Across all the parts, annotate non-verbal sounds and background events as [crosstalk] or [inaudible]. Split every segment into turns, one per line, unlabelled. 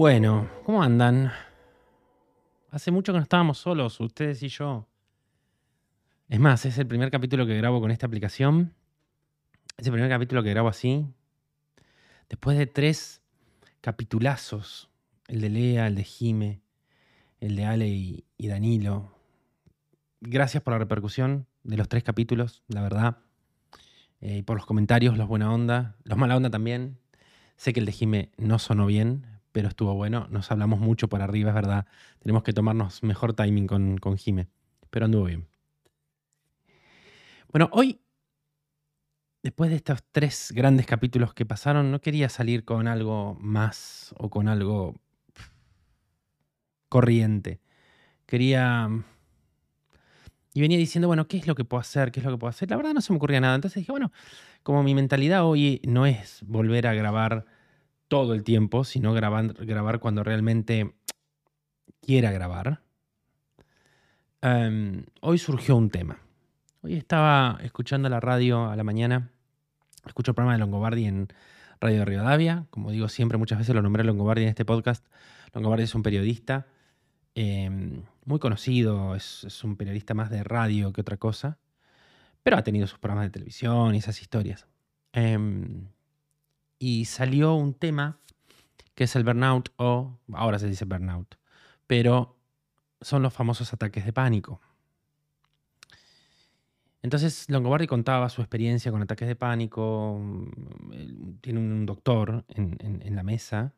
Bueno, ¿cómo andan? Hace mucho que no estábamos solos, ustedes y yo. Es más, es el primer capítulo que grabo con esta aplicación. Es el primer capítulo que grabo así. Después de tres capitulazos, el de Lea, el de Jime, el de Ale y, Danilo. Gracias por la repercusión de los tres capítulos, la verdad. Eh, y por los comentarios, los buena onda, los mala onda también. Sé que el de Jime no sonó bien, pero estuvo bueno. Nos hablamos mucho por arriba, es verdad. Tenemos que tomarnos mejor timing con, con Jime, pero anduvo bien. Bueno, hoy, después de estos tres grandes capítulos que pasaron, no quería salir con algo más o con algo corriente. Quería... Y venía diciendo, bueno, ¿qué es lo que puedo hacer? ¿Qué es lo que puedo hacer? La verdad no se me ocurría nada. Entonces dije, bueno, como mi mentalidad hoy no es volver a grabar todo el tiempo, sino grabar, grabar cuando realmente quiera grabar, em, hoy surgió un tema. Hoy estaba escuchando la radio a la mañana, escucho el programa de Longobardi en Radio de Rivadavia, como digo siempre, muchas veces lo nombré a Longobardi en este podcast. Longobardi es un periodista em, muy conocido, es, un periodista más de radio que otra cosa, pero ha tenido sus programas de televisión y esas historias. Em, y salió un tema que es el burnout o, ahora se dice burnout, pero son los famosos ataques de pánico. Entonces Longobardi contaba su experiencia con ataques de pánico, mm, tiene un doctor en, la mesa,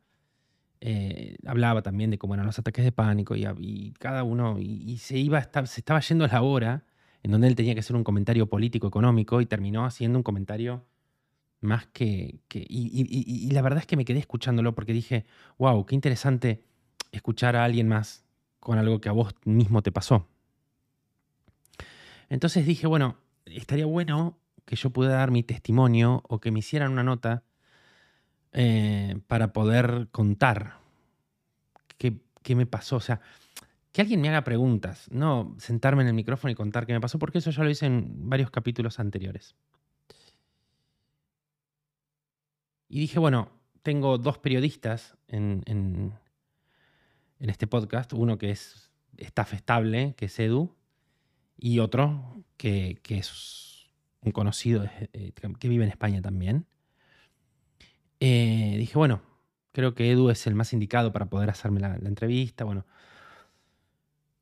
eh, hablaba también de cómo eran los ataques de pánico y, cada uno, y, se, iba, se estaba yendo a la hora en donde él tenía que hacer un comentario político, económico, y terminó haciendo un comentario más que... y la verdad es que me quedé escuchándolo porque dije, wow, qué interesante escuchar a alguien más con algo que a vos mismo te pasó. Entonces dije, bueno, estaría bueno que yo pudiera dar mi testimonio o que me hicieran una nota eh, para poder contar qué, qué me pasó. O sea, que alguien me haga preguntas, no sentarme en el micrófono y contar qué me pasó, porque eso ya lo hice en varios capítulos anteriores. Y dije, bueno, tengo dos periodistas en, en- este podcast, uno que es staff estable, que es Edu, y otro que, que es un conocido eh, que vive en España también. Eh, dije, bueno, creo que Edu es el más indicado para poder hacerme la, la entrevista, bueno.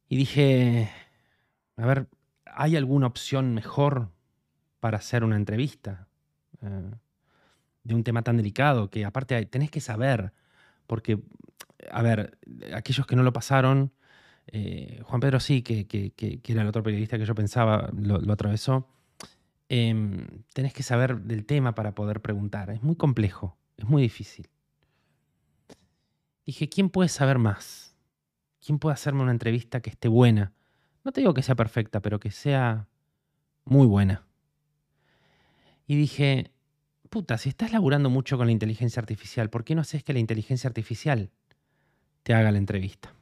Y dije, a ver, ¿hay alguna opción mejor para hacer una entrevista? Eh, de un tema tan delicado que aparte tenés que saber, porque, a ver, aquellos que no lo pasaron, eh, Juan Pedro sí, que, que- que- era el otro periodista que yo pensaba, lo, lo atravesó, em, tenés que saber del tema para poder preguntar. Es muy complejo, es muy difícil. Dije, ¿quién puede saber más? ¿Quién puede hacerme una entrevista que esté buena? No te digo que sea perfecta, pero que sea muy buena. Y dije, puta, si estás laburando mucho con la inteligencia artificial, ¿por qué no haces que la inteligencia artificial te haga la entrevista?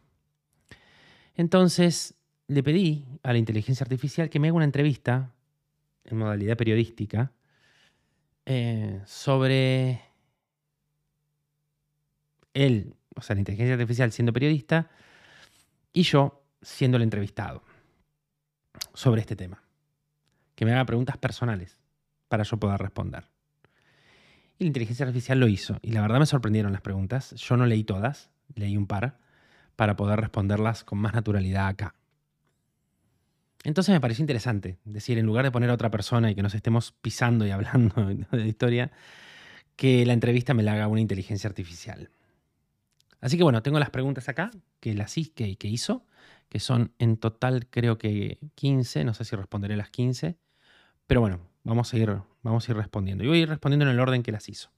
Entonces le pedí a la inteligencia artificial que me haga una entrevista en modalidad periodística eh, sobre él, o sea, la inteligencia artificial siendo periodista y yo siendo el entrevistado sobre este tema. Que me haga preguntas personales para yo poder responder. Y la inteligencia artificial lo hizo. Y la verdad me sorprendieron las preguntas. Yo no leí todas, leí un par para poder responderlas con más naturalidad acá. Entonces me pareció interesante decir, en lugar de poner a otra persona y que nos estemos pisando y hablando [laughs] de historia, que la entrevista me la haga una inteligencia artificial. Así que bueno, tengo las preguntas acá que las que, que hizo, que son en total creo que 15, no sé si responderé las 15, pero bueno, vamos a ir, vamos a ir respondiendo. Y voy a ir respondiendo en el orden que las hizo.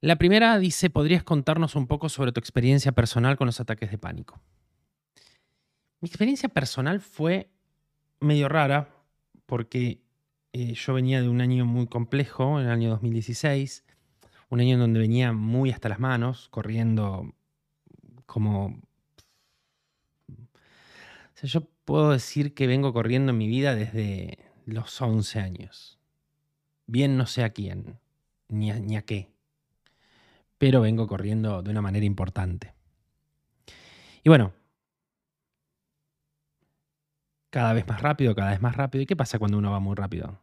La primera dice, ¿podrías contarnos un poco sobre tu experiencia personal con los ataques de pánico? Mi experiencia personal fue medio rara porque eh, yo venía de un año muy complejo, en el año 2016, un año en donde venía muy hasta las manos, corriendo como... O sea, yo puedo decir que vengo corriendo en mi vida desde los 11 años. Bien no sé a quién, ni a, ni a qué. pero vengo corriendo de una manera importante. Y bueno, cada vez más rápido, cada vez más rápido. ¿Y qué pasa cuando uno va muy rápido?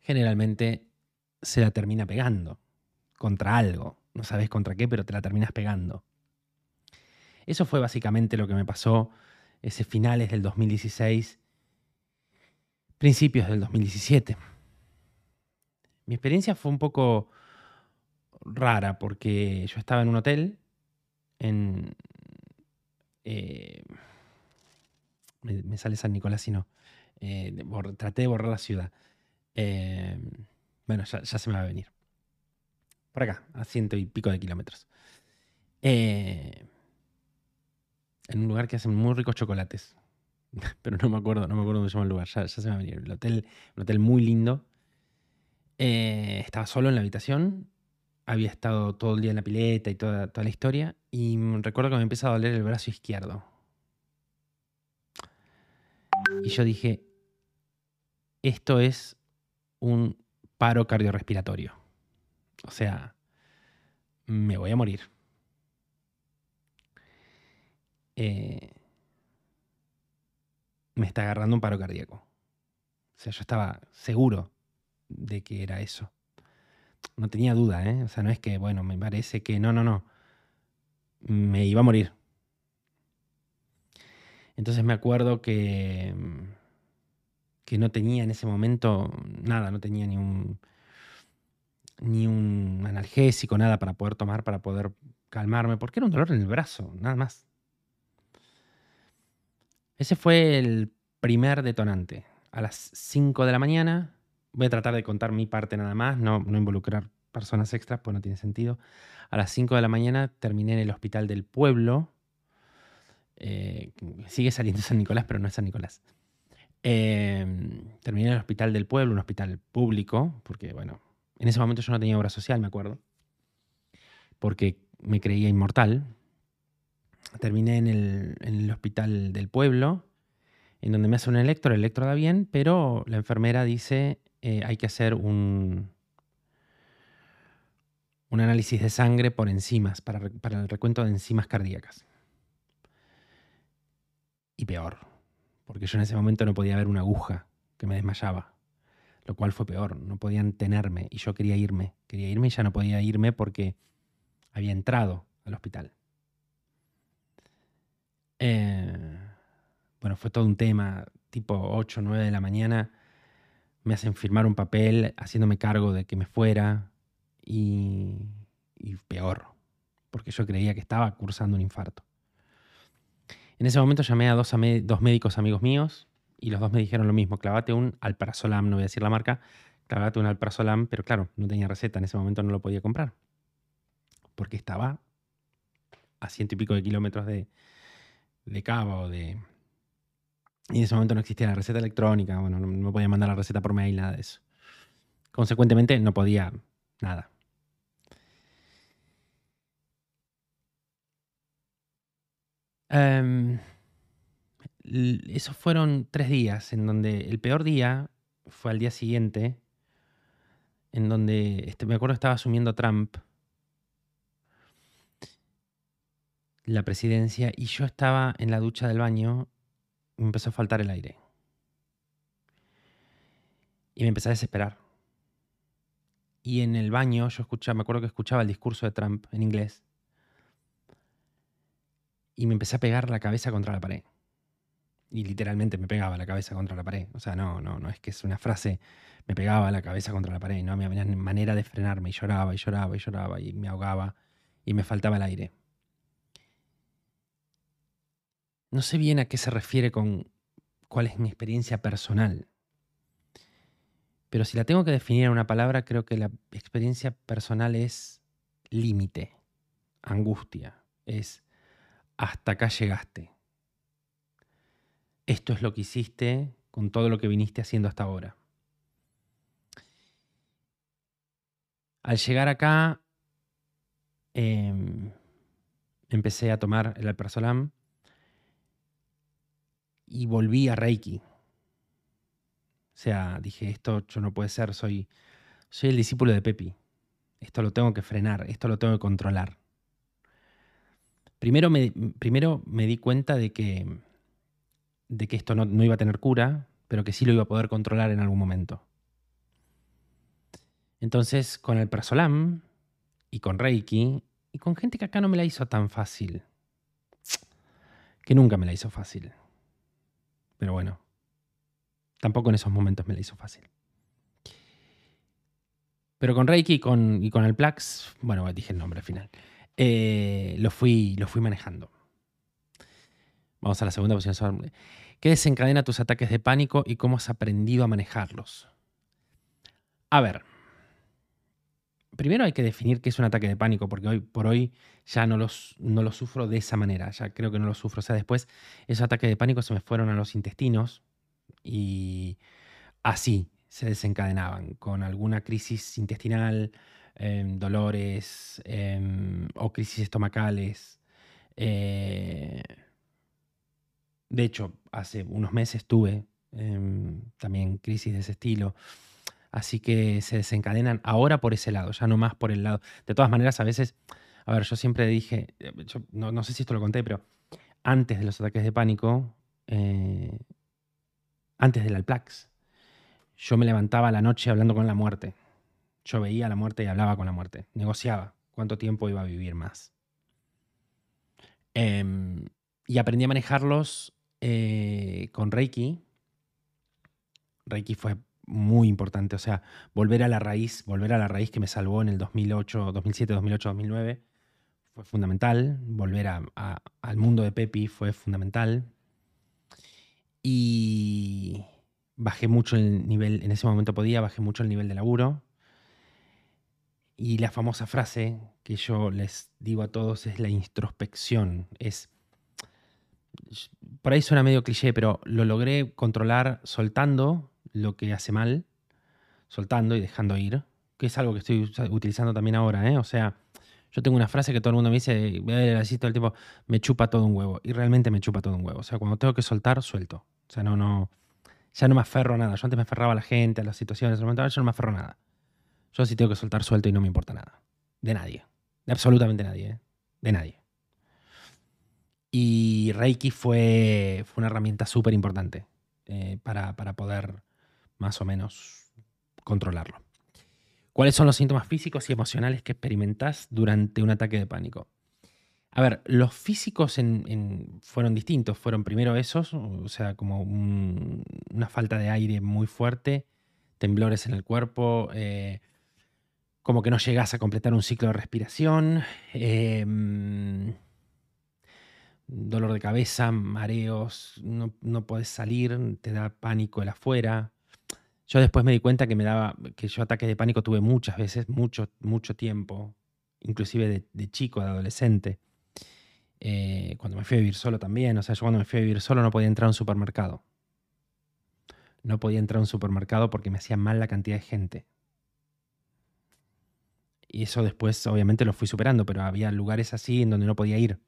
Generalmente se la termina pegando contra algo. No sabes contra qué, pero te la terminas pegando. Eso fue básicamente lo que me pasó ese finales del 2016, principios del 2017. Mi experiencia fue un poco rara porque yo estaba en un hotel en... Eh, me, sale San Nicolás y no. Eh, traté de borrar la ciudad. Eh, bueno, ya, se me va a venir. Por acá, a ciento y pico de kilómetros. en un lugar que hacen muy ricos chocolates. [laughs] Pero no me acuerdo, no me acuerdo cómo se llama el lugar. Ya, se me va a venir. El hotel, un hotel muy lindo. estaba solo en la habitación había estado todo el día en la pileta y toda, toda la historia. Y recuerdo que me empieza a doler el brazo izquierdo. Y yo dije, esto es un paro cardiorrespiratorio. O sea, me voy a morir. Eh, me está agarrando un paro cardíaco. O sea, yo estaba seguro de que era eso no tenía duda, ¿eh? O sea, no es que, bueno, me parece que no, no, no. Me iba a morir. Entonces me acuerdo que, que no tenía en ese momento nada, no tenía ni un, ni un analgésico, nada para poder tomar, para poder calmarme, porque era un dolor en el brazo, nada más. Ese fue el primer detonante. A las 5 de la mañana Voy a tratar de contar mi parte nada más, no, no involucrar personas extras, pues no tiene sentido. A las 5 de la mañana terminé en el hospital del pueblo. Eh, sigue saliendo [laughs] San Nicolás, pero no es San Nicolás. Em, terminé en el hospital del pueblo, un hospital público, porque bueno, en ese momento yo no tenía obra social, me acuerdo, porque me creía inmortal. Terminé en el, hospital del pueblo, en donde me hace un electro, el electro da bien, pero la enfermera dice, eh, hay que hacer un, análisis de sangre por enzimas, para, el recuento de enzimas cardíacas. Y peor, porque yo en ese momento no podía ver una aguja que me desmayaba, lo cual fue peor, no podían tenerme y yo quería irme, quería irme y ya no podía irme porque había entrado al hospital. Eh, bueno, fue todo un tema, tipo 8 o 9 de la mañana me hacen firmar un papel haciéndome cargo de que me fuera y, peor, porque yo creía que estaba cursando un infarto. En ese momento llamé a dos, médicos amigos míos y los dos me dijeron lo mismo, clavate un alprazolam, no voy a decir la marca, clavate un alprazolam, pero claro, no tenía receta, en ese momento no lo podía comprar, porque estaba a ciento y pico de kilómetros de, de Cava o de, y en ese momento no existía la receta electrónica, bueno, no, podía mandar la receta por mail, nada de eso. Consecuentemente, no podía nada. Um, esos fueron tres días en donde el peor día fue al día siguiente, en donde este, me acuerdo estaba asumiendo Trump la presidencia y yo estaba en la ducha del baño me empezó a faltar el aire. Y me empecé a desesperar. Y en el baño yo escuchaba, me acuerdo que escuchaba el discurso de Trump en inglés. Y me empecé a pegar la cabeza contra la pared. Y literalmente me pegaba la cabeza contra la pared. O sea, no, no, no es que es una frase, me pegaba la cabeza contra la pared. No había manera de frenarme. Y lloraba y lloraba y lloraba y me ahogaba y me faltaba el aire. No sé bien a qué se refiere con cuál es mi experiencia personal. Pero si la tengo que definir en una palabra, creo que la experiencia personal es límite, angustia, es hasta acá llegaste. Esto es lo que hiciste con todo lo que viniste haciendo hasta ahora. Al llegar acá, em, empecé a tomar el alprazolam y volví a Reiki. O sea, dije, esto yo no puede ser, soy, soy el discípulo de Pepi. esto lo tengo que frenar, esto lo tengo que controlar. Primero me, primero me di cuenta de que, de que esto no, no iba a tener cura, pero que sí lo iba a poder controlar en algún momento. Entonces, con el Persolam y con Reiki, y con gente que acá no me la hizo tan fácil, que nunca me la hizo fácil. Pero bueno, tampoco en esos momentos me la hizo fácil. Pero con Reiki y con, y con el Plax, bueno, dije el nombre al final, eh, lo, fui, lo fui manejando. Vamos a la segunda posición. ¿Qué desencadena tus ataques de pánico y cómo has aprendido a manejarlos? A ver, primero hay que definir qué es un ataque de pánico, porque hoy por hoy ya no los, no lo sufro de esa manera, ya creo que no lo sufro. O sea, después esos ataques de pánico se me fueron a los intestinos y así se desencadenaban, con alguna crisis intestinal, em, dolores em, o crisis estomacales. Eh, de hecho, hace unos meses tuve em, también crisis de ese estilo. Así que se desencadenan ahora por ese lado, ya no más por el lado. De todas maneras, a veces, a ver, yo siempre dije, eh, no, sé si esto lo conté, pero antes de los ataques de pánico, eh, antes del Alplax, yo me levantaba la noche hablando con la muerte. Yo veía a la muerte y hablaba con la muerte. Negociaba cuánto tiempo iba a vivir más. Em, y aprendí a manejarlos eh, con Reiki. Reiki fue muy importante. O sea, volver a la raíz, volver a la raíz que me salvó en el 2008, 2007, 2008, 2009 fue fundamental. Volver al mundo de Pepi fue fundamental. Y bajé mucho el nivel, en ese momento podía, bajé mucho el nivel de laburo. Y la famosa frase que yo les digo a todos es la introspección. Es. Por ahí suena medio cliché, pero lo logré controlar soltando lo que hace mal, soltando y dejando ir, que es algo que estoy utilizando también ahora, ¿eh? O sea, yo tengo una frase que todo el mundo me dice, así todo el tiempo, me chupa todo un huevo. Y realmente me chupa todo un huevo. O sea, cuando tengo que soltar, suelto. O sea, no, no, ya no me aferro a nada. Yo antes me aferraba a la gente, a las situaciones, momento, yo no me aferro a nada. Yo sí tengo que soltar, suelto y no me importa nada. De nadie. De absolutamente nadie. ¿eh? De nadie. Y Reiki fue, fue una herramienta súper importante eh, para, para poder más o menos controlarlo. ¿Cuáles son los síntomas físicos y emocionales que experimentas durante un ataque de pánico? A ver, los físicos fueron distintos. Fueron primero esos, o sea, como una falta de aire muy fuerte, temblores en el cuerpo, eh, como que no llegas a completar un ciclo de respiración, em, dolor de cabeza, mareos, no, no puedes salir, te da pánico el afuera, yo después me di cuenta que me daba, que yo ataques de pánico tuve muchas veces, mucho, mucho tiempo, inclusive de, chico, de adolescente. Eh, cuando me fui a vivir solo también, o sea, yo cuando me fui a vivir solo no podía entrar a un supermercado. No podía entrar a un supermercado porque me hacía mal la cantidad de gente. Y eso después obviamente lo fui superando, pero había lugares así en donde no podía ir,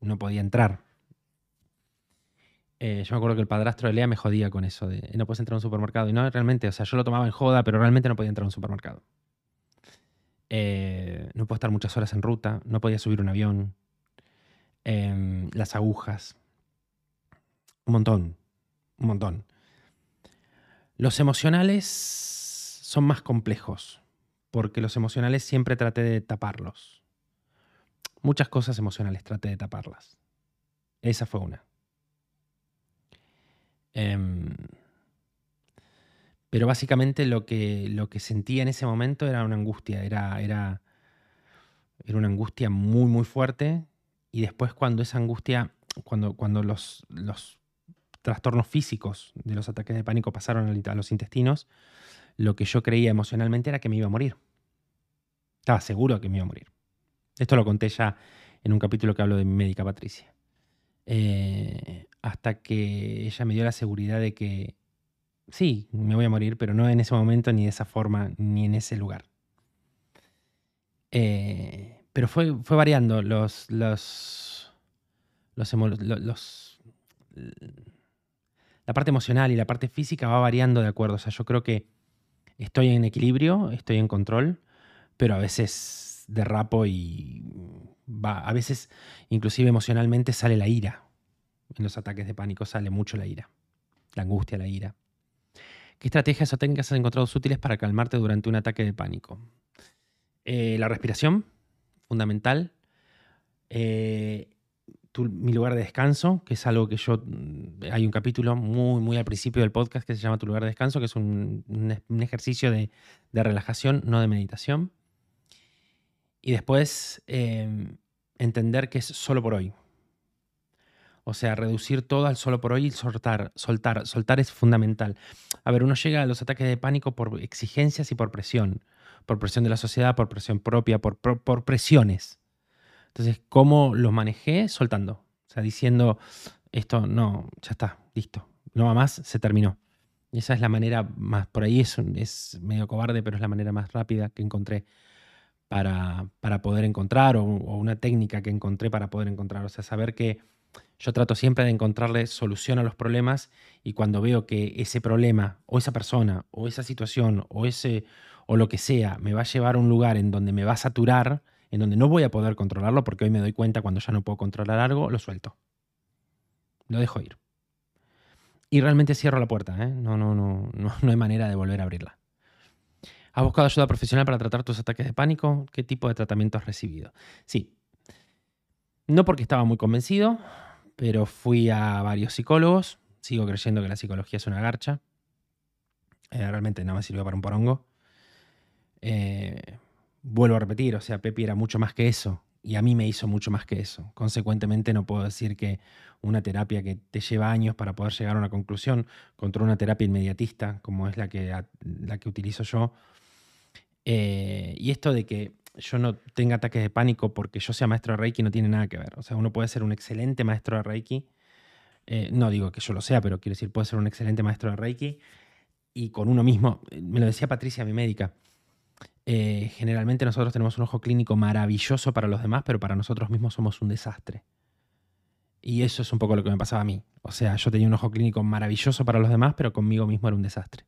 no podía entrar. Eh, yo me acuerdo que el padrastro de Lea me jodía con eso de no puedes entrar a un supermercado. Y no, realmente, o sea, yo lo tomaba en joda, pero realmente no podía entrar a un supermercado. Eh, no puedo estar muchas horas en ruta, no podía subir un avión. Em, las agujas. Un montón, un montón. Los emocionales son más complejos, porque los emocionales siempre traté de taparlos. Muchas cosas emocionales traté de taparlas. Esa fue una. Em, pero básicamente lo que, lo que sentía en ese momento era una angustia, era, era, era una angustia muy, muy fuerte. Y después cuando esa angustia, cuando, cuando los, los trastornos físicos de los ataques de pánico pasaron a los intestinos, lo que yo creía emocionalmente era que me iba a morir. Estaba seguro que me iba a morir. Esto lo conté ya en un capítulo que hablo de mi médica Patricia. Eh, hasta que ella me dio la seguridad de que sí, me voy a morir, pero no en ese momento, ni de esa forma, ni en ese lugar. Eh, pero fue, fue variando los, los, los, los, la parte emocional y la parte física va variando de acuerdo. O sea, yo creo que estoy en equilibrio, estoy en control, pero a veces derrapo y va, a veces inclusive emocionalmente sale la ira. En los ataques de pánico sale mucho la ira, la angustia, la ira. ¿Qué estrategias o técnicas has encontrado útiles para calmarte durante un ataque de pánico? Eh, la respiración, fundamental. Eh, mi lugar de descanso, que es algo que yo. Mm, hay un capítulo muy, muy al principio del podcast que se llama Tu lugar de descanso, que es un, ejercicio de, relajación, no de meditación. Y después em, entender que es solo por hoy. O sea, reducir todo al solo por hoy y soltar, soltar, soltar es fundamental. A ver, uno llega a los ataques de pánico por exigencias y por presión. Por presión de la sociedad, por presión propia, por, por presiones. Entonces, ¿cómo los manejé? Soltando. O sea, diciendo, esto no, ya está, listo. No va más, se terminó. Y esa es la manera más, por ahí es, es medio cobarde, pero es la manera más rápida que encontré para, para poder encontrar, o, o, una técnica que encontré para poder encontrar. O sea, saber que yo trato siempre de encontrarle solución a los problemas y cuando veo que ese problema, o esa persona, o esa situación, o ese, o lo que sea, me va a llevar a un lugar en donde me va a saturar, en donde no voy a poder controlarlo porque hoy me doy cuenta cuando ya no puedo controlar algo, lo suelto. Lo dejo ir. Y realmente cierro la puerta, ¿eh? no, no, no, no, no hay manera de volver a abrirla. ¿Has buscado ayuda profesional para tratar tus ataques de pánico? ¿Qué tipo de tratamiento has recibido? Sí. No porque estaba muy convencido, pero fui a varios psicólogos. Sigo creyendo que la psicología es una garcha. Eh, realmente no me sirvió para un porongo. Eh, vuelvo a repetir, o sea, Pepi era mucho más que eso y a mí me hizo mucho más que eso. Consecuentemente no puedo decir que una terapia que te lleva años para poder llegar a una conclusión contra una terapia inmediatista como es la que, la que utilizo yo. Eh, y esto de que yo no tenga ataques de pánico porque yo sea maestro de Reiki no tiene nada que ver. O sea, uno puede ser un excelente maestro de Reiki. Eh, no digo que yo lo sea, pero quiero decir, puede ser un excelente maestro de Reiki. Y con uno mismo, me lo decía Patricia, mi médica, eh, generalmente nosotros tenemos un ojo clínico maravilloso para los demás, pero para nosotros mismos somos un desastre. Y eso es un poco lo que me pasaba a mí. O sea, yo tenía un ojo clínico maravilloso para los demás, pero conmigo mismo era un desastre.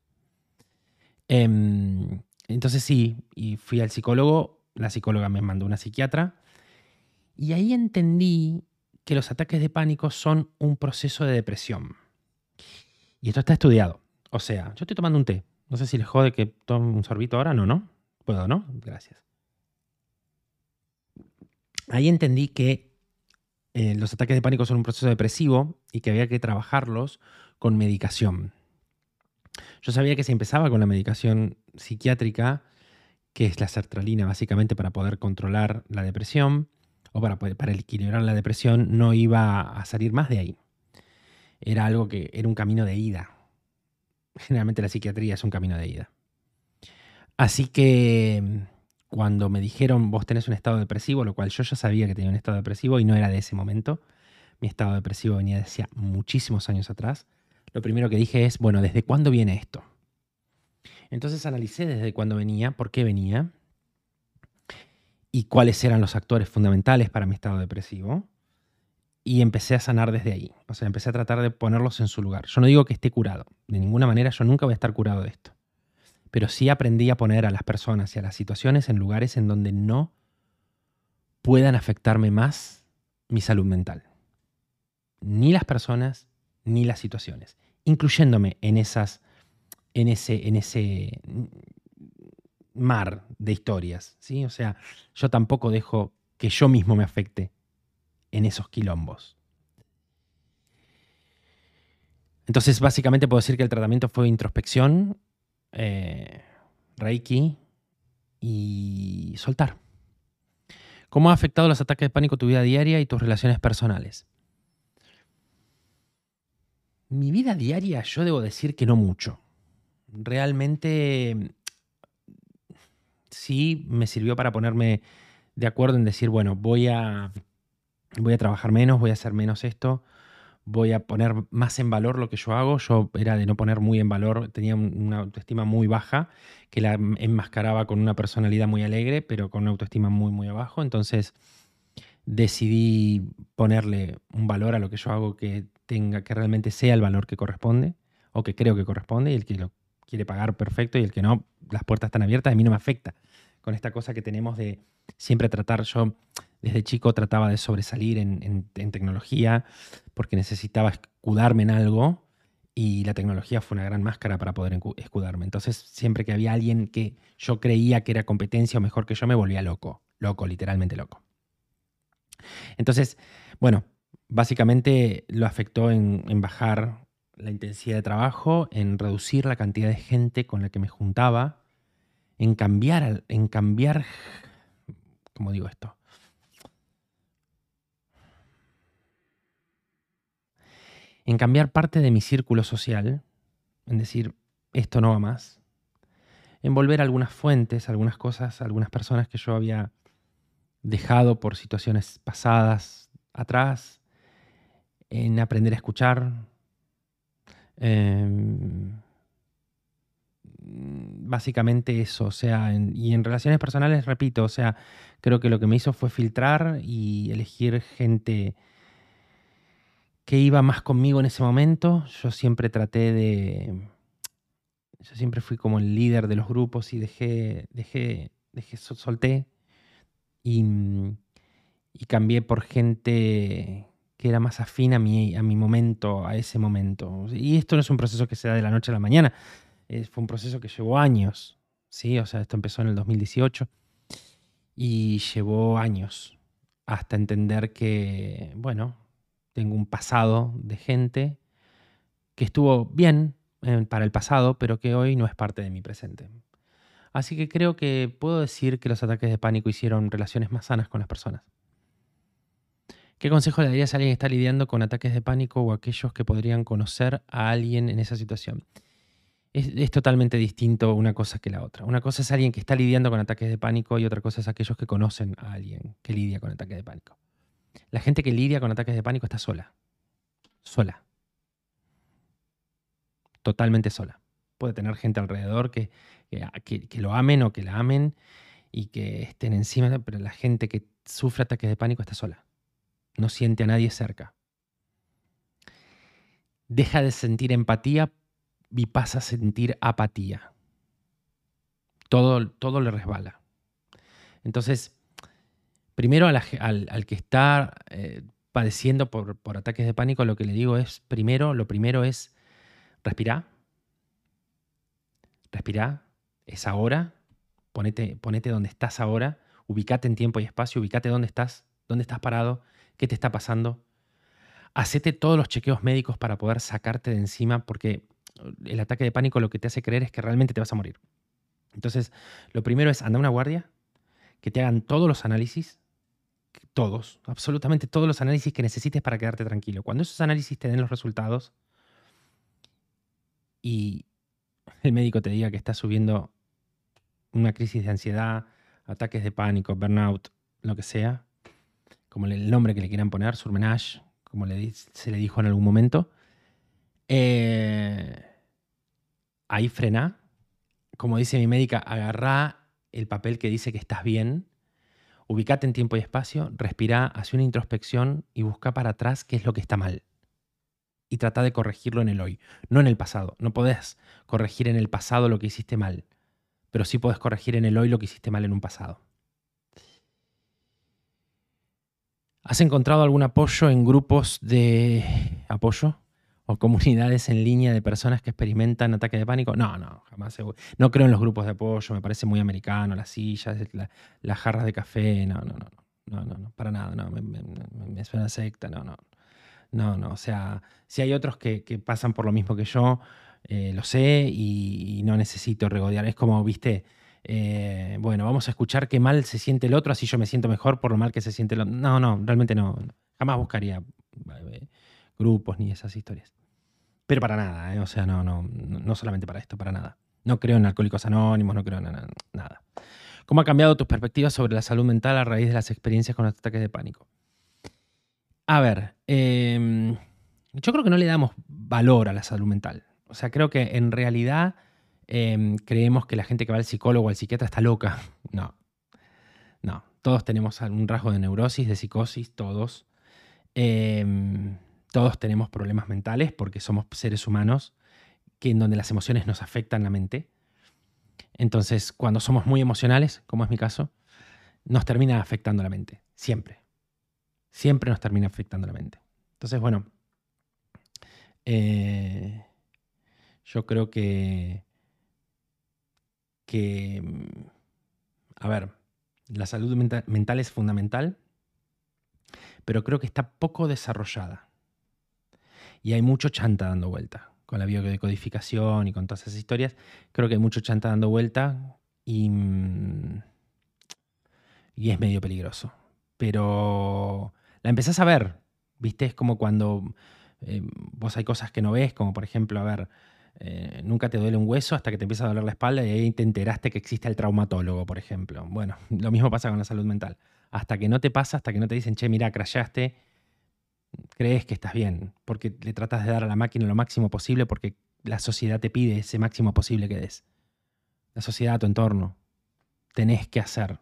Em, entonces sí, y fui al psicólogo, la psicóloga me mandó una psiquiatra, y ahí entendí que los ataques de pánico son un proceso de depresión. Y esto está estudiado. O sea, yo estoy tomando un té. No sé si les jode que tome un sorbito ahora, no, ¿no? Puedo, ¿no? Gracias. Ahí entendí que eh, los ataques de pánico son un proceso depresivo y que había que trabajarlos con medicación. Yo sabía que se empezaba con la medicación psiquiátrica, que es la sertralina básicamente para poder controlar la depresión o para, para equilibrar la depresión, no iba a salir más de ahí. Era algo que era un camino de ida. Generalmente la psiquiatría es un camino de ida. Así que cuando me dijeron vos tenés un estado depresivo, lo cual yo ya sabía que tenía un estado depresivo y no era de ese momento, mi estado depresivo venía de hacía muchísimos años atrás, lo primero que dije es, bueno, ¿desde cuándo viene esto? Entonces analicé desde cuándo venía, por qué venía y cuáles eran los actores fundamentales para mi estado depresivo. Y empecé a sanar desde ahí. O sea, empecé a tratar de ponerlos en su lugar. Yo no digo que esté curado. De ninguna manera yo nunca voy a estar curado de esto pero sí aprendí a poner a las personas y a las situaciones en lugares en donde no puedan afectarme más mi salud mental. Ni las personas, ni las situaciones, incluyéndome en esas, en ese, en ese mar de historias. ¿sí? O sea, yo tampoco dejo que yo mismo me afecte en esos quilombos. Entonces, básicamente puedo decir que el tratamiento fue introspección eh, Reiki y soltar. ¿Cómo ha afectado los ataques de pánico tu vida diaria y tus relaciones personales? Mi vida diaria yo debo decir que no mucho. Realmente sí me sirvió para ponerme de acuerdo en decir, bueno, voy a, voy a trabajar menos, voy a hacer menos esto, voy a poner más en valor lo que yo hago. Yo era de no poner muy en valor, tenía una autoestima muy baja, que la enmascaraba con una personalidad muy alegre, pero con una autoestima muy, muy abajo. Entonces decidí ponerle un valor a lo que yo hago que tenga, que realmente sea el valor que corresponde, o que creo que corresponde, y el que lo quiere pagar perfecto, y el que no, las puertas están abiertas, a mí no me afecta con esta cosa que tenemos de siempre tratar, yo desde chico trataba de sobresalir en, tecnología porque necesitaba escudarme en algo y la tecnología fue una gran máscara para poder escudarme. Entonces, siempre que había alguien que yo creía que era competencia o mejor que yo, me volvía loco, loco, literalmente loco. Entonces, bueno, básicamente lo afectó en, en bajar la intensidad de trabajo, en reducir la cantidad de gente con la que me juntaba, en cambiar, en cambiar, ¿cómo digo esto? en cambiar parte de mi círculo social, en decir, esto no va más, en volver algunas fuentes, algunas cosas, algunas personas que yo había dejado por situaciones pasadas atrás, en aprender a escuchar. Em, básicamente eso, o sea, y en relaciones personales, repito, o sea, creo que lo que me hizo fue filtrar y elegir gente que iba más conmigo en ese momento. Yo siempre traté de. Yo siempre fui como el líder de los grupos y dejé. dejé. dejé solté. Y, y cambié por gente que era más afín a mi, a mi momento, a ese momento. Y esto no es un proceso que se da de la noche a la mañana. fue un proceso que llevó años. ¿sí? O sea, esto empezó en el 2018 y llevó años hasta entender que, bueno, tengo un pasado de gente que estuvo bien eh, para el pasado, pero que hoy no es parte de mi presente. Así que creo que puedo decir que los ataques de pánico hicieron relaciones más sanas con las personas. ¿Qué consejo le darías a alguien que está lidiando con ataques de pánico o aquellos que podrían conocer a alguien en esa situación? Es, totalmente distinto una cosa que la otra. Una cosa es alguien que está lidiando con ataques de pánico y otra cosa es aquellos que conocen a alguien que lidia con ataques de pánico. La gente que lidia con ataques de pánico está sola. Sola. Totalmente sola. Puede tener gente alrededor que, que, lo amen o que la amen y que estén encima, pero la gente que sufre ataques de pánico está sola. No siente a nadie cerca. Deja de sentir empatía y pasa a sentir apatía. Todo, todo le resbala. Entonces, primero al, que está eh, padeciendo por, ataques de pánico, lo que le digo es, primero, lo primero es respirar. Respirar, es ahora. Ponete, ponete donde estás ahora. Ubicate en tiempo y espacio. Ubicate dónde estás, dónde estás parado, qué te está pasando. Hacete todos los chequeos médicos para poder sacarte de encima, porque el ataque de pánico lo que te hace creer es que realmente te vas a morir. Entonces, lo primero es andar a una guardia, que te hagan todos los análisis, todos, absolutamente todos los análisis que necesites para quedarte tranquilo. Cuando esos análisis te den los resultados y el médico te diga que estás subiendo una crisis de ansiedad, ataques de pánico, burnout, lo que sea, como el nombre que le quieran poner, surmenage, como se le dijo en algún momento, eh, ahí frena. Como dice mi médica, agarrá el papel que dice que estás bien ubicate en tiempo y espacio, respira, hace una introspección y busca para atrás qué es lo que está mal. Y trata de corregirlo en el hoy, no en el pasado. No podés corregir en el pasado lo que hiciste mal, pero sí podés corregir en el hoy lo que hiciste mal en un pasado. ¿Has encontrado algún apoyo en grupos de apoyo? o comunidades en línea de personas que experimentan ataques de pánico. No, no, jamás. No creo en los grupos de apoyo, me parece muy americano, las sillas, las jarras de café, no, no, no, no, no, no, para nada, no, me, suena secta, no, no. No, no, o sea, si hay otros que, pasan por lo mismo que yo, eh, lo sé y, no necesito regodear. Es como, viste, eh, bueno, vamos a escuchar qué mal se siente el otro, así yo me siento mejor por lo mal que se siente el otro. No, no, realmente no. Jamás buscaría eh, grupos ni esas historias. Pero para nada, ¿eh? o sea, no, no, no solamente para esto, para nada. No creo en alcohólicos anónimos, no creo en nada. ¿Cómo ha cambiado tu perspectiva sobre la salud mental a raíz de las experiencias con los ataques de pánico? A ver, em, yo creo que no le damos valor a la salud mental. O sea, creo que en realidad em, creemos que la gente que va al psicólogo o al psiquiatra está loca. [laughs] No, no. Todos tenemos algún rasgo de neurosis, de psicosis, todos. Eh, todos tenemos problemas mentales porque somos seres humanos que en donde las emociones nos afectan la mente. Entonces, cuando somos muy emocionales, como es mi caso, nos termina afectando la mente. Siempre. Siempre nos termina afectando la mente. Entonces, bueno, eh, yo creo que, que, a ver, la salud mental es fundamental, pero creo que está poco desarrollada. Y hay mucho chanta dando vuelta con la biodecodificación y con todas esas historias. Creo que hay mucho chanta dando vuelta y, mm, y es medio peligroso. Pero la empezás a ver, ¿viste? Es como cuando eh, vos hay cosas que no ves, como por ejemplo, a ver, eh, nunca te duele un hueso hasta que te empieza a doler la espalda y ahí te enteraste que existe el traumatólogo, por ejemplo. Bueno, [laughs] lo mismo pasa con la salud mental. Hasta que no te pasa, hasta que no te dicen, che, mira, crayaste, crees que estás bien, porque le tratas de dar a la máquina lo máximo posible porque la sociedad te pide ese máximo posible que des. La sociedad, tu entorno. Tenés que hacer.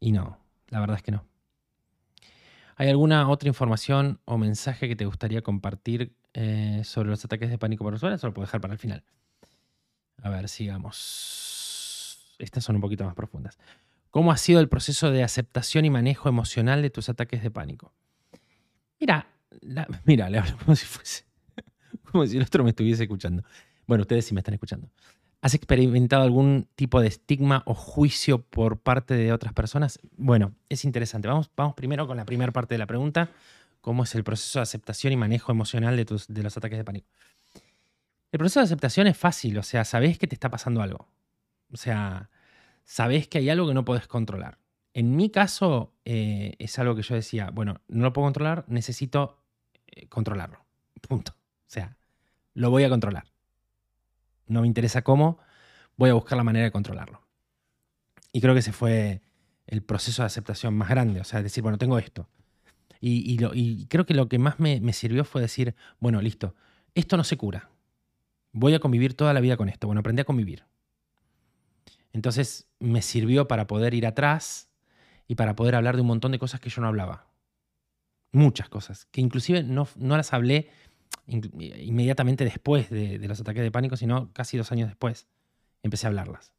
Y no, la verdad es que no. ¿Hay alguna otra información o mensaje que te gustaría compartir eh, sobre los ataques de pánico por usuarios? O lo puedo dejar para el final. A ver, sigamos. Estas son un poquito más profundas. ¿Cómo ha sido el proceso de aceptación y manejo emocional de tus ataques de pánico? Mira, [laughs] mira, le hablo como si fuese, [laughs] como si el otro me estuviese escuchando. Bueno, ustedes sí me están escuchando. ¿Has experimentado algún tipo de estigma o juicio por parte de otras personas? Bueno, es interesante. Vamos, vamos primero con la primera parte de la pregunta. ¿Cómo es el proceso de aceptación y manejo emocional de, los ataques de pánico? El proceso de aceptación es fácil, o sea, sabés que te está pasando algo. O sea, sabés que hay algo que no podés controlar. En mi caso, eh, es algo que yo decía, bueno, no lo puedo controlar, necesito eh, controlarlo. Punto. O sea, lo voy a controlar no me interesa cómo, voy a buscar la manera de controlarlo. Y creo que ese fue el proceso de aceptación más grande, o sea, decir, bueno, tengo esto. Y, creo que lo que más me, sirvió fue decir, bueno, listo, esto no se cura. Voy a convivir toda la vida con esto. Bueno, aprendí a convivir. Entonces me sirvió para poder ir atrás y para poder hablar de un montón de cosas que yo no hablaba. Muchas cosas, que inclusive no, no las hablé inmediatamente después de, los ataques de pánico, sino casi dos años después, empecé a hablarlas.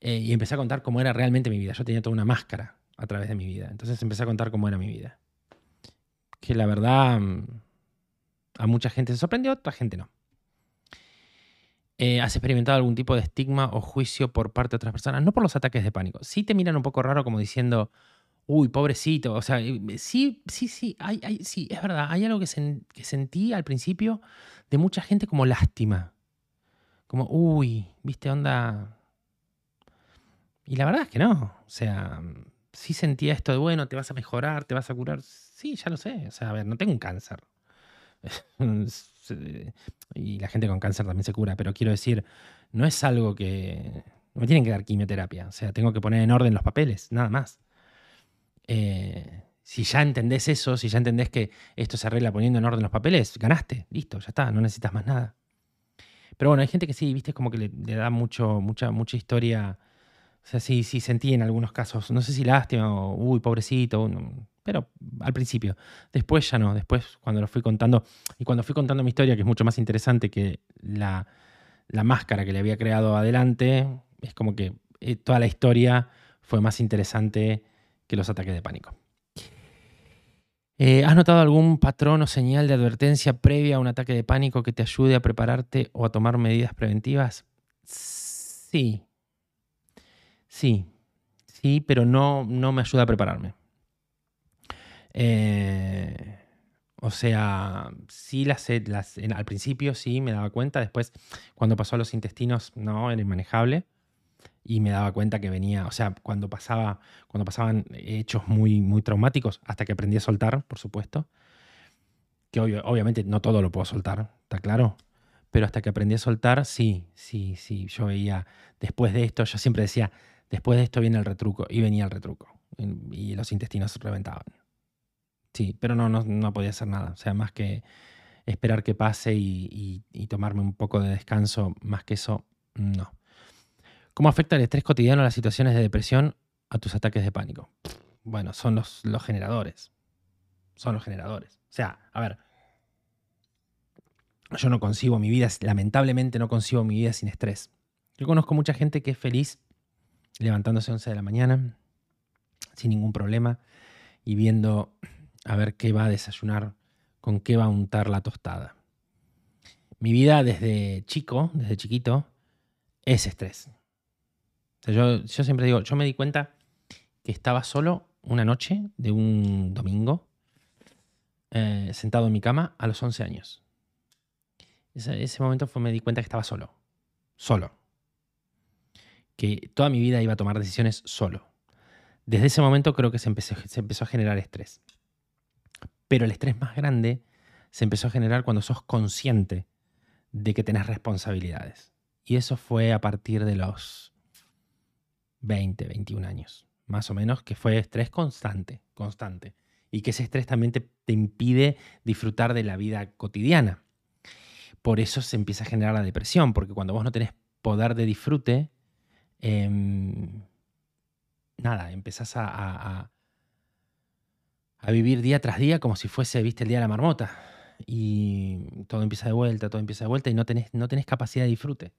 Eh, y empecé a contar cómo era realmente mi vida. Yo tenía toda una máscara a través de mi vida. Entonces empecé a contar cómo era mi vida. Que la verdad mm, a mucha gente se sorprendió, a otra gente no. Eh, ¿Has experimentado algún tipo de estigma o juicio por parte de otras personas? No por los ataques de pánico. Sí te miran un poco raro como diciendo, uy, pobrecito. O sea, eh, sí, sí, sí, hay, sí, es verdad. Hay algo que, sentí al principio de mucha gente como lástima. Como, uy, viste, onda. Y la verdad es que no. O sea, sí sentía esto de, bueno, te vas a mejorar, te vas a curar. Sí, ya lo sé. O sea, a ver, no tengo un cáncer. [laughs] y la gente con cáncer también se cura, pero quiero decir, no es algo que... No me tienen que dar quimioterapia. O sea, tengo que poner en orden los papeles, nada más. Eh, si ya entendés eso, si ya entendés que esto se arregla poniendo en orden los papeles, ganaste, listo, ya está, no necesitas más nada. Pero bueno, hay gente que sí, viste, es como que le, da mucho, mucha, mucha historia. O sea, sí, sí sentí en algunos casos, no sé si lástima o, uy, pobrecito, pero al principio. Después ya no, después cuando lo fui contando, y cuando fui contando mi historia, que es mucho más interesante que la, la máscara que le había creado adelante, es como que eh, toda la historia fue más interesante que los ataques de pánico. Eh, ¿Has notado algún patrón o señal de advertencia previa a un ataque de pánico que te ayude a prepararte o a tomar medidas preventivas? Sí. Sí. Sí, pero no, no me ayuda a prepararme. Eh, o sea, sí las, las al principio sí me daba cuenta, después cuando pasó a los intestinos no, era inmanejable y me daba cuenta que venía, o sea, cuando pasaba, cuando pasaban hechos muy, muy traumáticos, hasta que aprendí a soltar, por supuesto, que obviamente no todo lo puedo soltar, está claro, pero hasta que aprendí a soltar, sí, sí, sí, yo veía, después de esto, yo siempre decía, después de esto viene el retruco, y venía el retruco, y los intestinos reventaban. Sí, pero no, no, podía hacer nada, o sea, más que esperar que pase y tomarme un poco de descanso, más que eso, no. ¿Cómo afecta el estrés cotidiano a las situaciones de depresión a tus ataques de pánico? Bueno, son los, los generadores. Son los generadores. O sea, a ver, yo no concibo mi vida, lamentablemente no concibo mi vida sin estrés. Yo conozco mucha gente que es feliz levantándose a 11 de la mañana sin ningún problema y viendo a ver qué va a desayunar, con qué va a untar la tostada. Mi vida desde chico, desde chiquito, es estrés. yo, siempre digo, yo me di cuenta que estaba solo una noche de un domingo, eh, sentado en mi cama a los 11 años. Ese, ese momento fue, me di cuenta que estaba solo. Solo. Que toda mi vida iba a tomar decisiones solo. Desde ese momento creo que se empezó, se empezó a generar estrés. Pero el estrés más grande se empezó a generar cuando sos consciente de que tenés responsabilidades. Y eso fue a partir de los 20, 21 años, más o menos, que fue estrés constante, constante. Y que ese estrés también te, impide disfrutar de la vida cotidiana. Por eso se empieza a generar la depresión, porque cuando vos no tenés poder de disfrute, em, nada, empezás a, a, vivir día tras día como si fuese, viste, el día de la marmota. Y todo empieza de vuelta, todo empieza de vuelta y no tenés, no tenés capacidad de disfrute.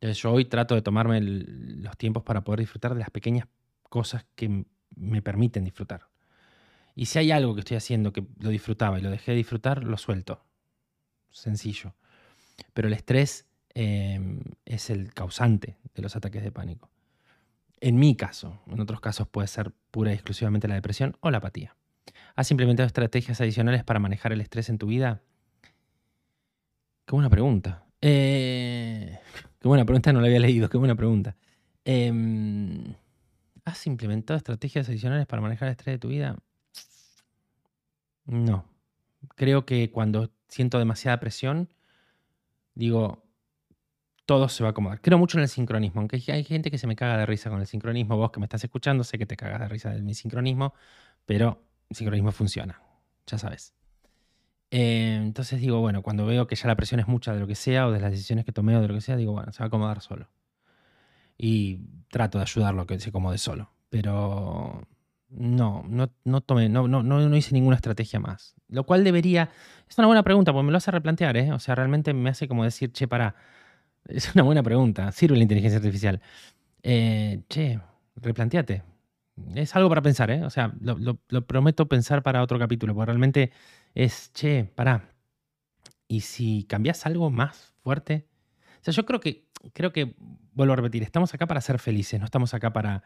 Entonces yo hoy trato de tomarme los tiempos para poder disfrutar de las pequeñas cosas que me permiten disfrutar. Y si hay algo que estoy haciendo que lo disfrutaba y lo dejé de disfrutar, lo suelto. Sencillo. Pero el estrés em, es el causante de los ataques de pánico. En mi caso, en otros casos puede ser pura y exclusivamente la depresión o la apatía. ¿Has implementado estrategias adicionales para manejar el estrés en tu vida? Qué buena pregunta. Eh, qué buena pregunta, no la había leído, qué buena pregunta. Em, ¿Has implementado estrategias adicionales para manejar el estrés de tu vida? No. Creo que cuando siento demasiada presión, digo, todo se va a acomodar. Creo mucho en el sincronismo, aunque hay gente que se me caga de risa con el sincronismo. Vos que me estás escuchando, sé que te cagas de risa de mi sincronismo, pero el sincronismo funciona, ya sabes. Eh, entonces digo, bueno, cuando veo que ya la presión es mucha de lo que sea, o de las decisiones que tomé, o de lo que sea, digo, bueno, se va a acomodar solo. Y trato de ayudarlo a que se acomode solo. Pero no, no, no tomé, no, no, no, hice ninguna estrategia más. Lo cual debería. Es una buena pregunta, porque me lo hace replantear, ¿eh? O sea, realmente me hace como decir, che, para es una buena pregunta. ¿Sirve la inteligencia artificial? Eh, che, replanteate. Es algo para pensar, ¿eh? O sea, lo, prometo pensar para otro capítulo, porque realmente es, che, pará. ¿Y si cambias algo más fuerte? O sea, yo creo que, creo que, vuelvo a repetir, estamos acá para ser felices, no estamos acá para,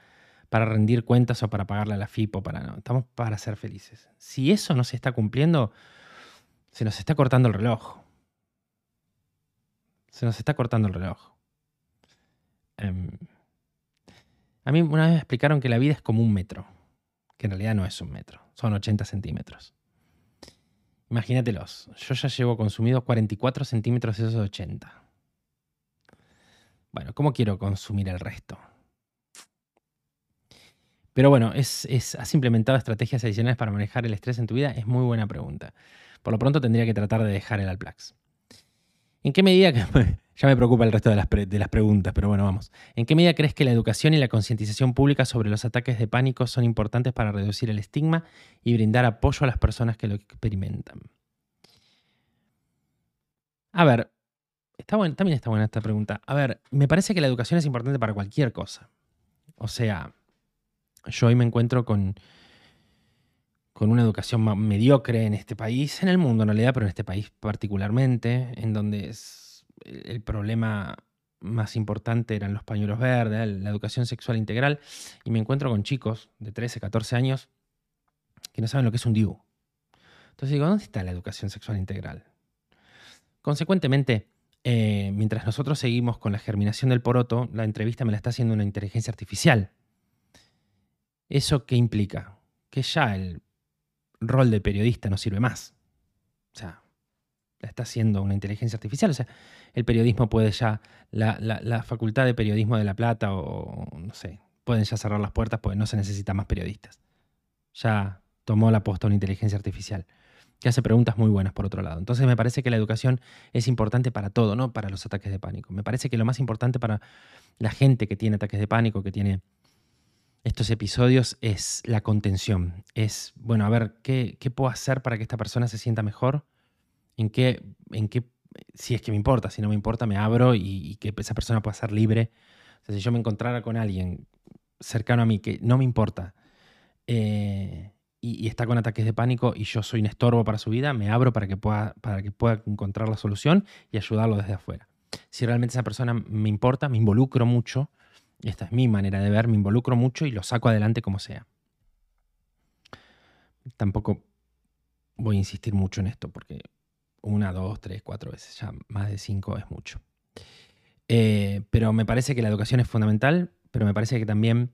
para rendir cuentas o para pagarle a la FIP para, no, estamos para ser felices. Si eso no se está cumpliendo, se nos está cortando el reloj. Se nos está cortando el reloj. Em, a mí una vez me explicaron que la vida es como un metro, que en realidad no es un metro, son 80 centímetros. Imagínatelos, yo ya llevo consumido 44 centímetros de esos 80. Bueno, ¿cómo quiero consumir el resto? Pero bueno, ¿es, ¿has implementado estrategias adicionales para manejar el estrés en tu vida? Es muy buena pregunta. Por lo pronto tendría que tratar de dejar el Alplax. ¿En qué medida, [laughs] ya me preocupa el resto de las, preguntas, pero bueno, vamos. ¿En qué medida crees que la educación y la concientización pública sobre los ataques de pánico son importantes para reducir el estigma y brindar apoyo a las personas que lo experimentan? A ver, está también está buena esta pregunta. A ver, me parece que la educación es importante para cualquier cosa. O sea, yo hoy me encuentro con con una educación mediocre en este país, en el mundo en realidad, pero en este país particularmente, en donde es el problema más importante eran los pañuelos verdes, la educación sexual integral, y me encuentro con chicos de 13, 14 años que no saben lo que es un DIU. Entonces digo, ¿dónde está la educación sexual integral? Consecuentemente, eh, mientras nosotros seguimos con la germinación del poroto, la entrevista me la está haciendo una inteligencia artificial. ¿Eso qué implica? Que ya el rol de periodista no sirve más. O sea, la está haciendo una inteligencia artificial. O sea, el periodismo puede ya, la, facultad de periodismo de La Plata o, no sé, pueden ya cerrar las puertas porque no se necesita más periodistas. Ya tomó la posta una inteligencia artificial que hace preguntas muy buenas por otro lado. Entonces me parece que la educación es importante para todo, no para los ataques de pánico. Me parece que lo más importante para la gente que tiene ataques de pánico, que tiene estos episodios es la contención. Es, bueno, a ver, ¿qué, puedo hacer para que esta persona se sienta mejor? ¿En qué, en qué si es que me importa, si no me importa, me abro y, que esa persona pueda ser libre. Si yo me encontrara con alguien cercano a mí que no me importa eh, y, está con ataques de pánico y yo soy un estorbo para su vida, me abro para que pueda, para que pueda encontrar la solución y ayudarlo desde afuera. Si realmente esa persona me importa, me involucro mucho, y esta es mi manera de ver, me involucro mucho y lo saco adelante como sea. Tampoco voy a insistir mucho en esto porque una, dos, tres, cuatro veces, ya más de cinco es mucho. Eh, pero me parece que la educación es fundamental, pero me parece que también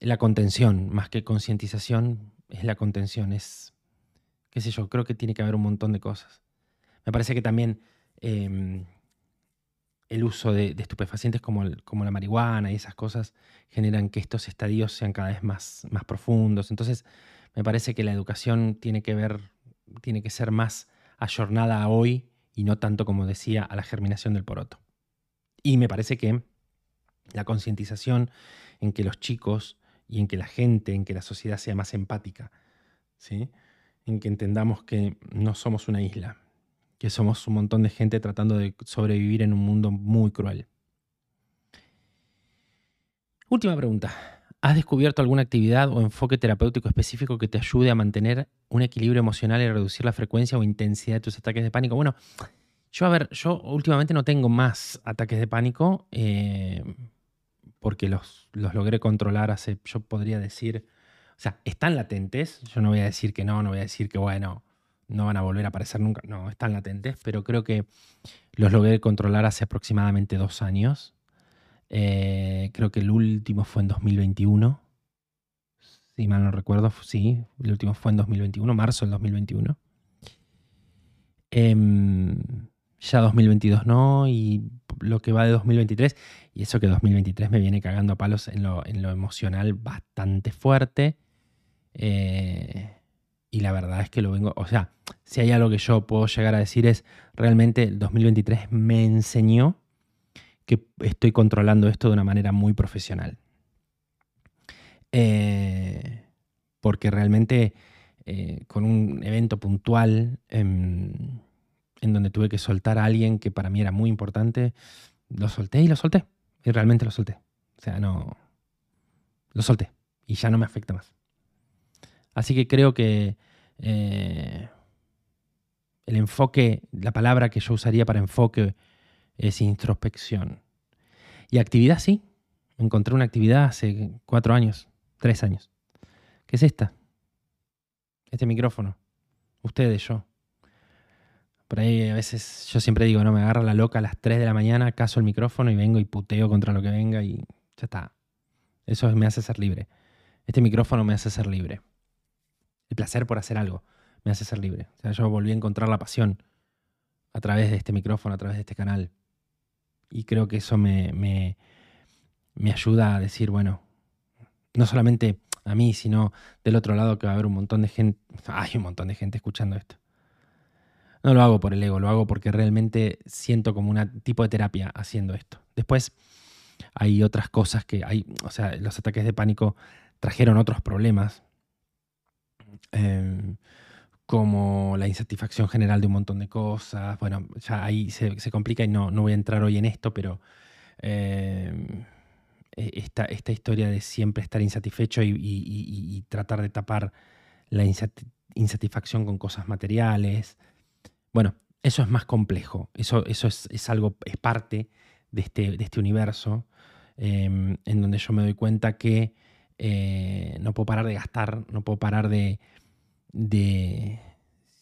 la contención, más que concientización, es la contención, es, qué sé yo, creo que tiene que haber un montón de cosas. Me parece que también em, el uso de, estupefacientes como, la marihuana y esas cosas generan que estos estadios sean cada vez más, más profundos. Entonces, me parece que la educación tiene que ver, tiene que ser más ayornada a hoy y no tanto, como decía, a la germinación del poroto. Y me parece que la concientización en que los chicos y en que la gente, en que la sociedad sea más empática, ¿sí? en que entendamos que no somos una isla, que somos un montón de gente tratando de sobrevivir en un mundo muy cruel. Última pregunta. ¿Has descubierto alguna actividad o enfoque terapéutico específico que te ayude a mantener un equilibrio emocional y reducir la frecuencia o intensidad de tus ataques de pánico? Bueno, yo a ver, yo últimamente no tengo más ataques de pánico eh, porque los, los logré controlar hace, yo podría decir, o sea, están latentes, yo no voy a decir que no, no voy a decir que bueno, no van a volver a aparecer nunca, no, están latentes, pero creo que los logré controlar hace aproximadamente dos años. Eh, creo que el último fue en 2021. Si mal no recuerdo, sí, el último fue en 2021, marzo del 2021. Em, ya 2022 no, y lo que va de 2023, y eso que 2023 me viene cagando a palos en lo, emocional bastante fuerte. Eh, y la verdad es que lo vengo, o sea, si hay algo que yo puedo llegar a decir es, realmente el 2023 me enseñó que estoy controlando esto de una manera muy profesional. Eh, porque realmente eh, con un evento puntual en, donde tuve que soltar a alguien que para mí era muy importante, lo solté y lo solté. Y realmente lo solté. O sea, no... Lo solté. Y ya no me afecta más. Así que creo que eh, el enfoque, la palabra que yo usaría para enfoque es introspección. Y actividad sí. Encontré una actividad hace cuatro años, tres años. ¿Qué es esta? Este micrófono. Ustedes, yo. Por ahí a veces yo siempre digo, no, me agarra la loca a las 3 de la mañana, caso el micrófono y vengo y puteo contra lo que venga y ya está. Eso me hace ser libre. Este micrófono me hace ser libre. El placer por hacer algo me hace ser libre. O sea, yo volví a encontrar la pasión a través de este micrófono, a través de este canal. Y creo que eso me, me, ayuda a decir, bueno, no solamente a mí, sino del otro lado que va a haber un montón de gente, hay un montón de gente escuchando esto. No lo hago por el ego, lo hago porque realmente siento como un tipo de terapia haciendo esto. Después hay otras cosas que hay, o sea, los ataques de pánico trajeron otros problemas. Eh, como la insatisfacción general de un montón de cosas. Bueno, ya ahí se, complica y no, no, voy a entrar hoy en esto, pero eh, e, esta, esta, historia de siempre estar insatisfecho y, tratar de tapar la insatisfacción con cosas materiales. Bueno, eso es más complejo. Eso, eso es, algo, es parte de este, de este universo em, en donde yo me doy cuenta que eh, no puedo parar de gastar, no puedo parar de.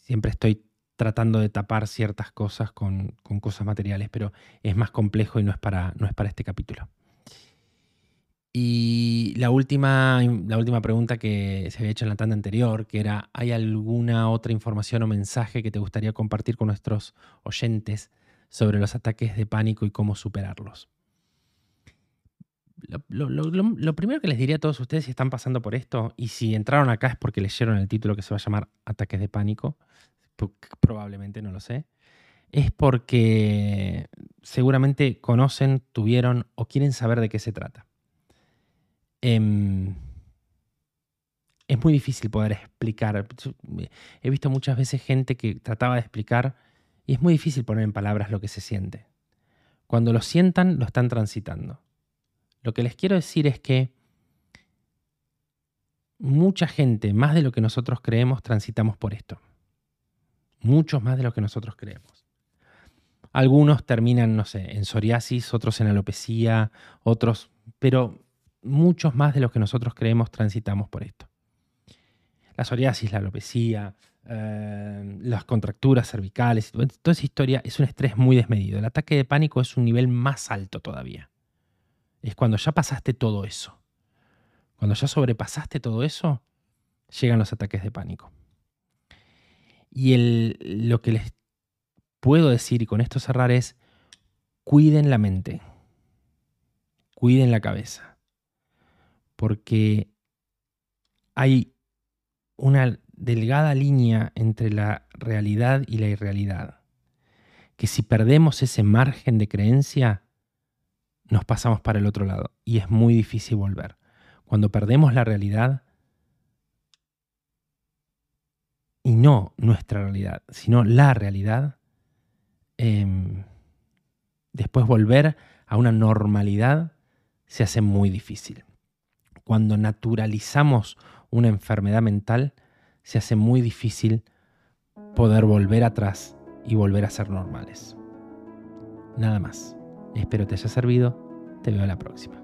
Siempre estoy tratando de tapar ciertas cosas con, cosas materiales, pero es más complejo y no es para, no es para este capítulo. Y la última, la última pregunta que se había hecho en la tanda anterior, que era, ¿hay alguna otra información o mensaje que te gustaría compartir con nuestros oyentes sobre los ataques de pánico y cómo superarlos? Lo, primero que les diría a todos ustedes si están pasando por esto y si entraron acá es porque leyeron el título que se va a llamar Ataques de Pánico, probablemente no lo sé, es porque seguramente conocen, tuvieron o quieren saber de qué se trata. Em, es muy difícil poder explicar. He visto muchas veces gente que trataba de explicar Y es muy difícil poner en palabras lo que se siente. Cuando lo sientan, lo están transitando. Lo que les quiero decir es que mucha gente, más de lo que nosotros creemos, transitamos por esto. Muchos más de lo que nosotros creemos. Algunos terminan, no sé, en psoriasis, otros en alopecia, otros, pero muchos más de lo que nosotros creemos transitamos por esto. La psoriasis, la alopecia, eh, las contracturas cervicales, toda esa historia es un estrés muy desmedido. El ataque de pánico es un nivel más alto todavía. Es cuando ya pasaste todo eso. Cuando ya sobrepasaste todo eso, llegan los ataques de pánico. Y lo que les puedo decir, y con esto cerrar, es cuiden la mente, cuiden la cabeza, porque hay una delgada línea entre la realidad y la irrealidad, que si perdemos ese margen de creencia, nos pasamos para el otro lado y es muy difícil volver. Cuando perdemos la realidad, y no nuestra realidad, sino la realidad, em, después volver a una normalidad se hace muy difícil. Cuando naturalizamos una enfermedad mental, se hace muy difícil poder volver atrás y volver a ser normales. Nada más. Espero te haya servido. Te veo la próxima.